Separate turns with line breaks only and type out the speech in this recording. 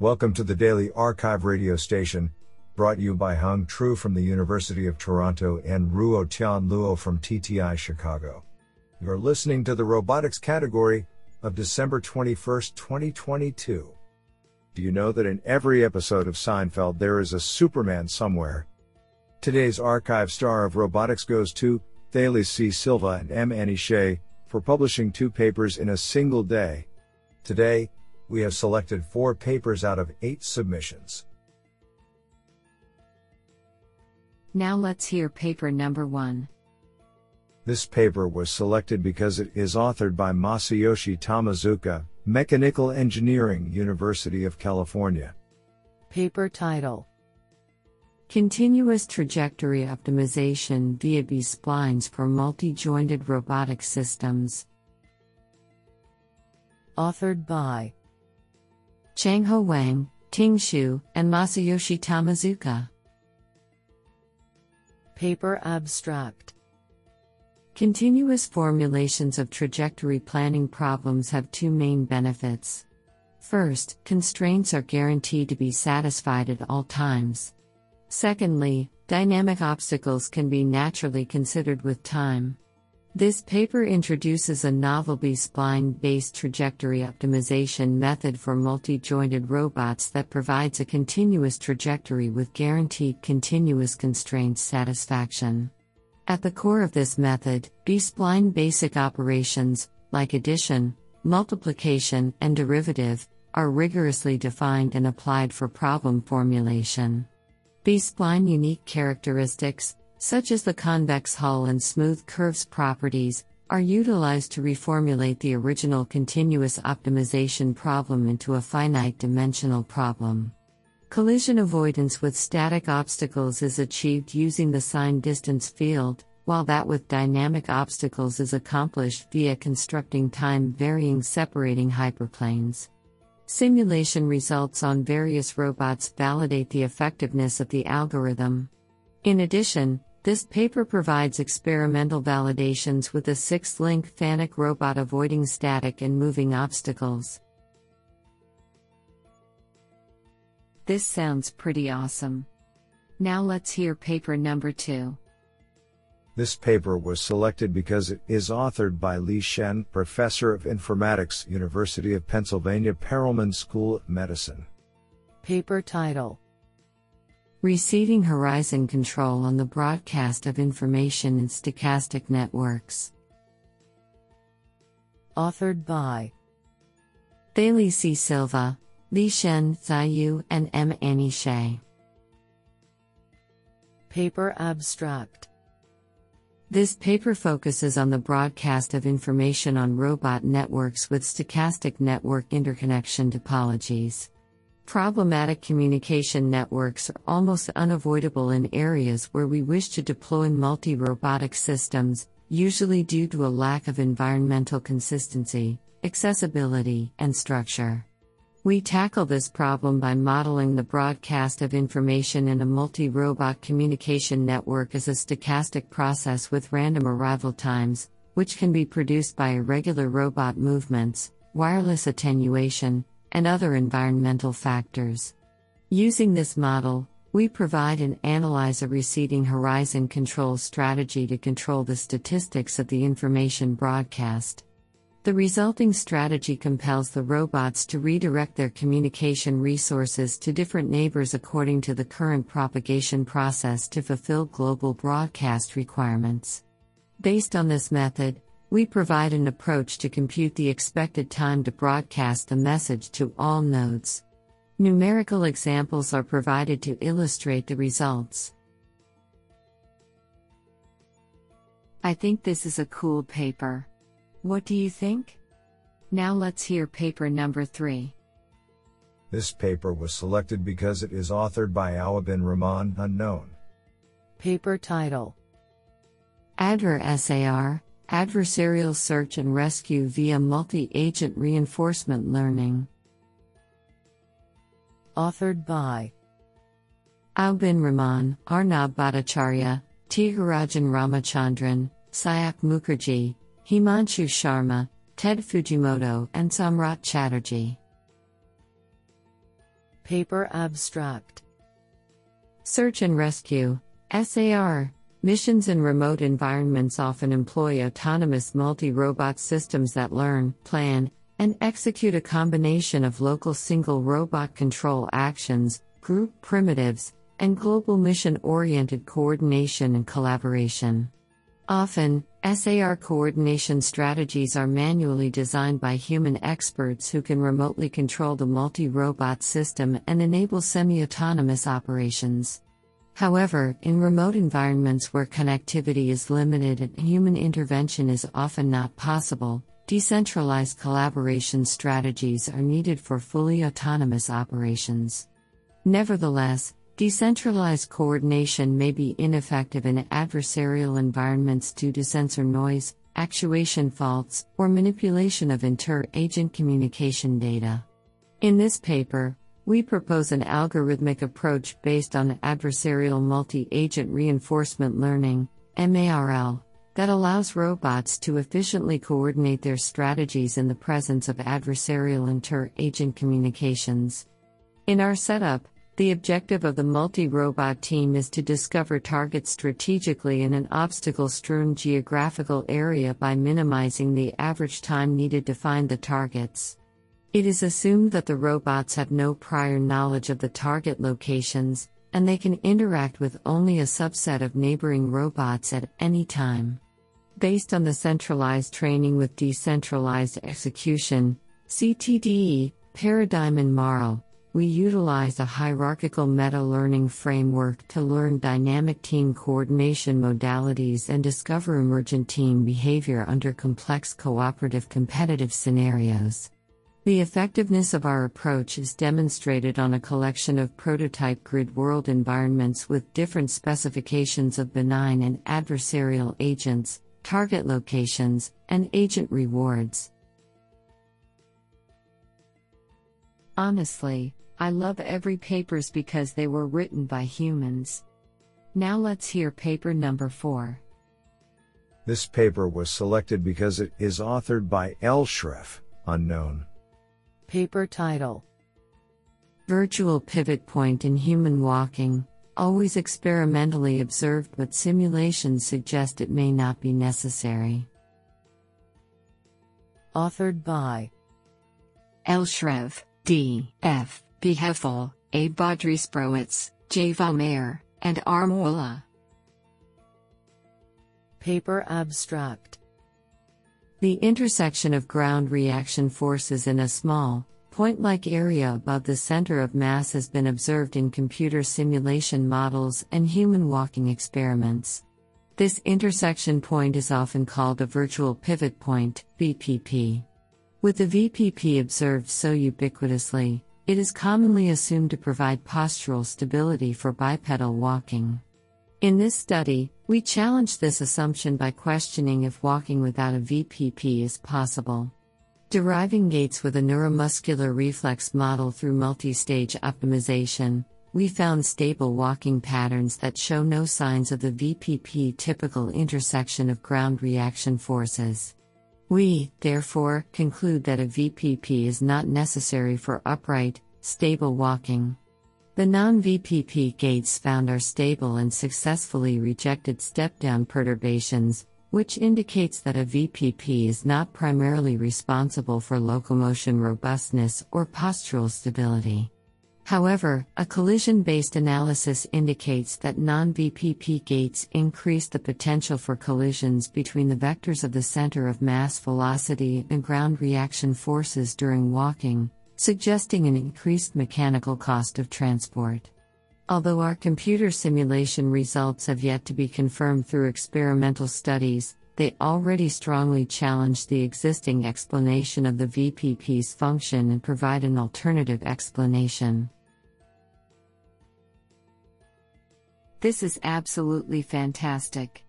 Welcome to the Daily Archive radio station, brought you by Hung Tru from the University of Toronto and Ruo Tian Luo from TTI Chicago. You're listening to the robotics category of December 21, 2022. Do you know that in every episode of Seinfeld there is a Superman somewhere? Today's archive star of robotics goes to Thales C. Silva and M. Ani Hsieh for publishing two papers in a single day. Today, we have selected four papers out of eight submissions.
Now let's hear paper number one.
This paper was selected because it is authored by Masayoshi Tomizuka, Mechanical Engineering, University of California.
Paper title Continuous Trajectory Optimization via B Splines for Multi Jointed Robotic Systems. Authored by Changhao Wang, Ting Xu, and Masayoshi Tomizuka. Paper Abstract Continuous formulations of trajectory planning problems have two main benefits. First, constraints are guaranteed to be satisfied at all times. Secondly, dynamic obstacles can be naturally considered with time. This paper introduces a novel B spline based trajectory optimization method for multi jointed robots that provides a continuous trajectory with guaranteed continuous constraint satisfaction. At the core of this method, B spline basic operations, like addition, multiplication, and derivative, are rigorously defined and applied for problem formulation. B spline unique characteristics, such as the convex hull and smooth curves properties, are utilized to reformulate the original continuous optimization problem into a finite dimensional problem. Collision avoidance with static obstacles is achieved using the sign distance field, while that with dynamic obstacles is accomplished via constructing time varying separating hyperplanes. Simulation results on various robots validate the effectiveness of the algorithm. In addition, this paper provides experimental validations with a six link FANUC robot avoiding static and moving obstacles. This sounds pretty awesome. Now let's hear paper number two.
This paper was selected because it is authored by Li Shen, Professor of Informatics, University of Pennsylvania Perelman School of Medicine.
Paper title Receding Horizon Control on the Broadcast of Information in Stochastic Networks. Authored by Thales C. Silva, Li Shen Ziyu, and M. Ani Hsieh. Paper Abstract This paper focuses on the broadcast of information on robot networks with stochastic network interconnection topologies. Problematic communication networks are almost unavoidable in areas where we wish to deploy multi robotic systems, usually due to a lack of environmental consistency, accessibility, and structure. We tackle this problem by modeling the broadcast of information in a multi robot communication network as a stochastic process with random arrival times, which can be produced by irregular robot movements, wireless attenuation, and other environmental factors. Using this model, we provide and analyze a receding horizon control strategy to control the statistics of the information broadcast. The resulting strategy compels the robots to redirect their communication resources to different neighbors according to the current propagation process to fulfill global broadcast requirements. Based on this method, we provide an approach to compute the expected time to broadcast the message to all nodes. Numerical examples are provided to illustrate the results. I think this is a cool paper. What do you think? Now let's hear paper number 3.
This paper was selected because it is authored by Aowabin Rahman, unknown.
Paper title Adver SAR Adversarial Search and Rescue via Multi Agent Reinforcement Learning. Authored by Aowabin Rahman, Arnab Bhattacharya, Thiagarajan Ramachandran, Sayak Mukherjee, Himanshu Sharma, Ted Fujimoto, and Samrat Chatterjee. Paper Abstract Search and Rescue SAR Missions in remote environments often employ autonomous multi robot systems that learn, plan, and execute a combination of local single robot control actions, group primitives, and global mission oriented coordination and collaboration. Often, SAR coordination strategies are manually designed by human experts who can remotely control the multi robot system and enable semi autonomous operations. However, in remote environments where connectivity is limited and human intervention is often not possible, decentralized collaboration strategies are needed for fully autonomous operations. Nevertheless, decentralized coordination may be ineffective in adversarial environments due to sensor noise, actuation faults, or manipulation of inter agent communication data. In this paper, we propose an algorithmic approach based on adversarial multi agent reinforcement learning, MARL, that allows robots to efficiently coordinate their strategies in the presence of adversarial inter agent communications. In our setup, the objective of the multi robot team is to discover targets strategically in an obstacle strewn geographical area by minimizing the average time needed to find the targets. It is assumed that the robots have no prior knowledge of the target locations, and they can interact with only a subset of neighboring robots at any time. Based on the centralized training with decentralized execution, CTDE, paradigm in MARL, we utilize a hierarchical meta learning framework to learn dynamic team coordination modalities and discover emergent team behavior under complex cooperative competitive scenarios. The effectiveness of our approach is demonstrated on a collection of prototype grid world environments with different specifications of benign and adversarial agents, target locations, and agent rewards. Honestly, I love every papers because they were written by humans. Now let's hear paper number 4.
This paper was selected because it is authored by L. Schreff, unknown.
Paper title Virtual Pivot Point in Human Walking, always experimentally observed, but simulations suggest it may not be necessary. Authored by L. Schreff, D. F. B. Heffel, A. Bodry J. Valmayer, and R. Mola. Paper Abstract the intersection of ground reaction forces in a small, point like area above the center of mass has been observed in computer simulation models and human walking experiments. This intersection point is often called a virtual pivot point, VPP. With the VPP observed so ubiquitously, it is commonly assumed to provide postural stability for bipedal walking. In this study, we challenge this assumption by questioning if walking without a VPP is possible. Deriving gaits with a neuromuscular reflex model through multi stage optimization, we found stable walking patterns that show no signs of the VPP typical intersection of ground reaction forces. We, therefore, conclude that a VPP is not necessary for upright, stable walking. The non VPP gaits found are stable and successfully rejected step down perturbations, which indicates that a VPP is not primarily responsible for locomotion robustness or postural stability. However, a collision based analysis indicates that non VPP gaits increase the potential for collisions between the vectors of the center of mass velocity and ground reaction forces during walking, suggesting an increased mechanical cost of transport. Although our computer simulation results have yet to be confirmed through experimental studies, they already strongly challenge the existing explanation of the VPP's function and provide an alternative explanation. This is absolutely fantastic.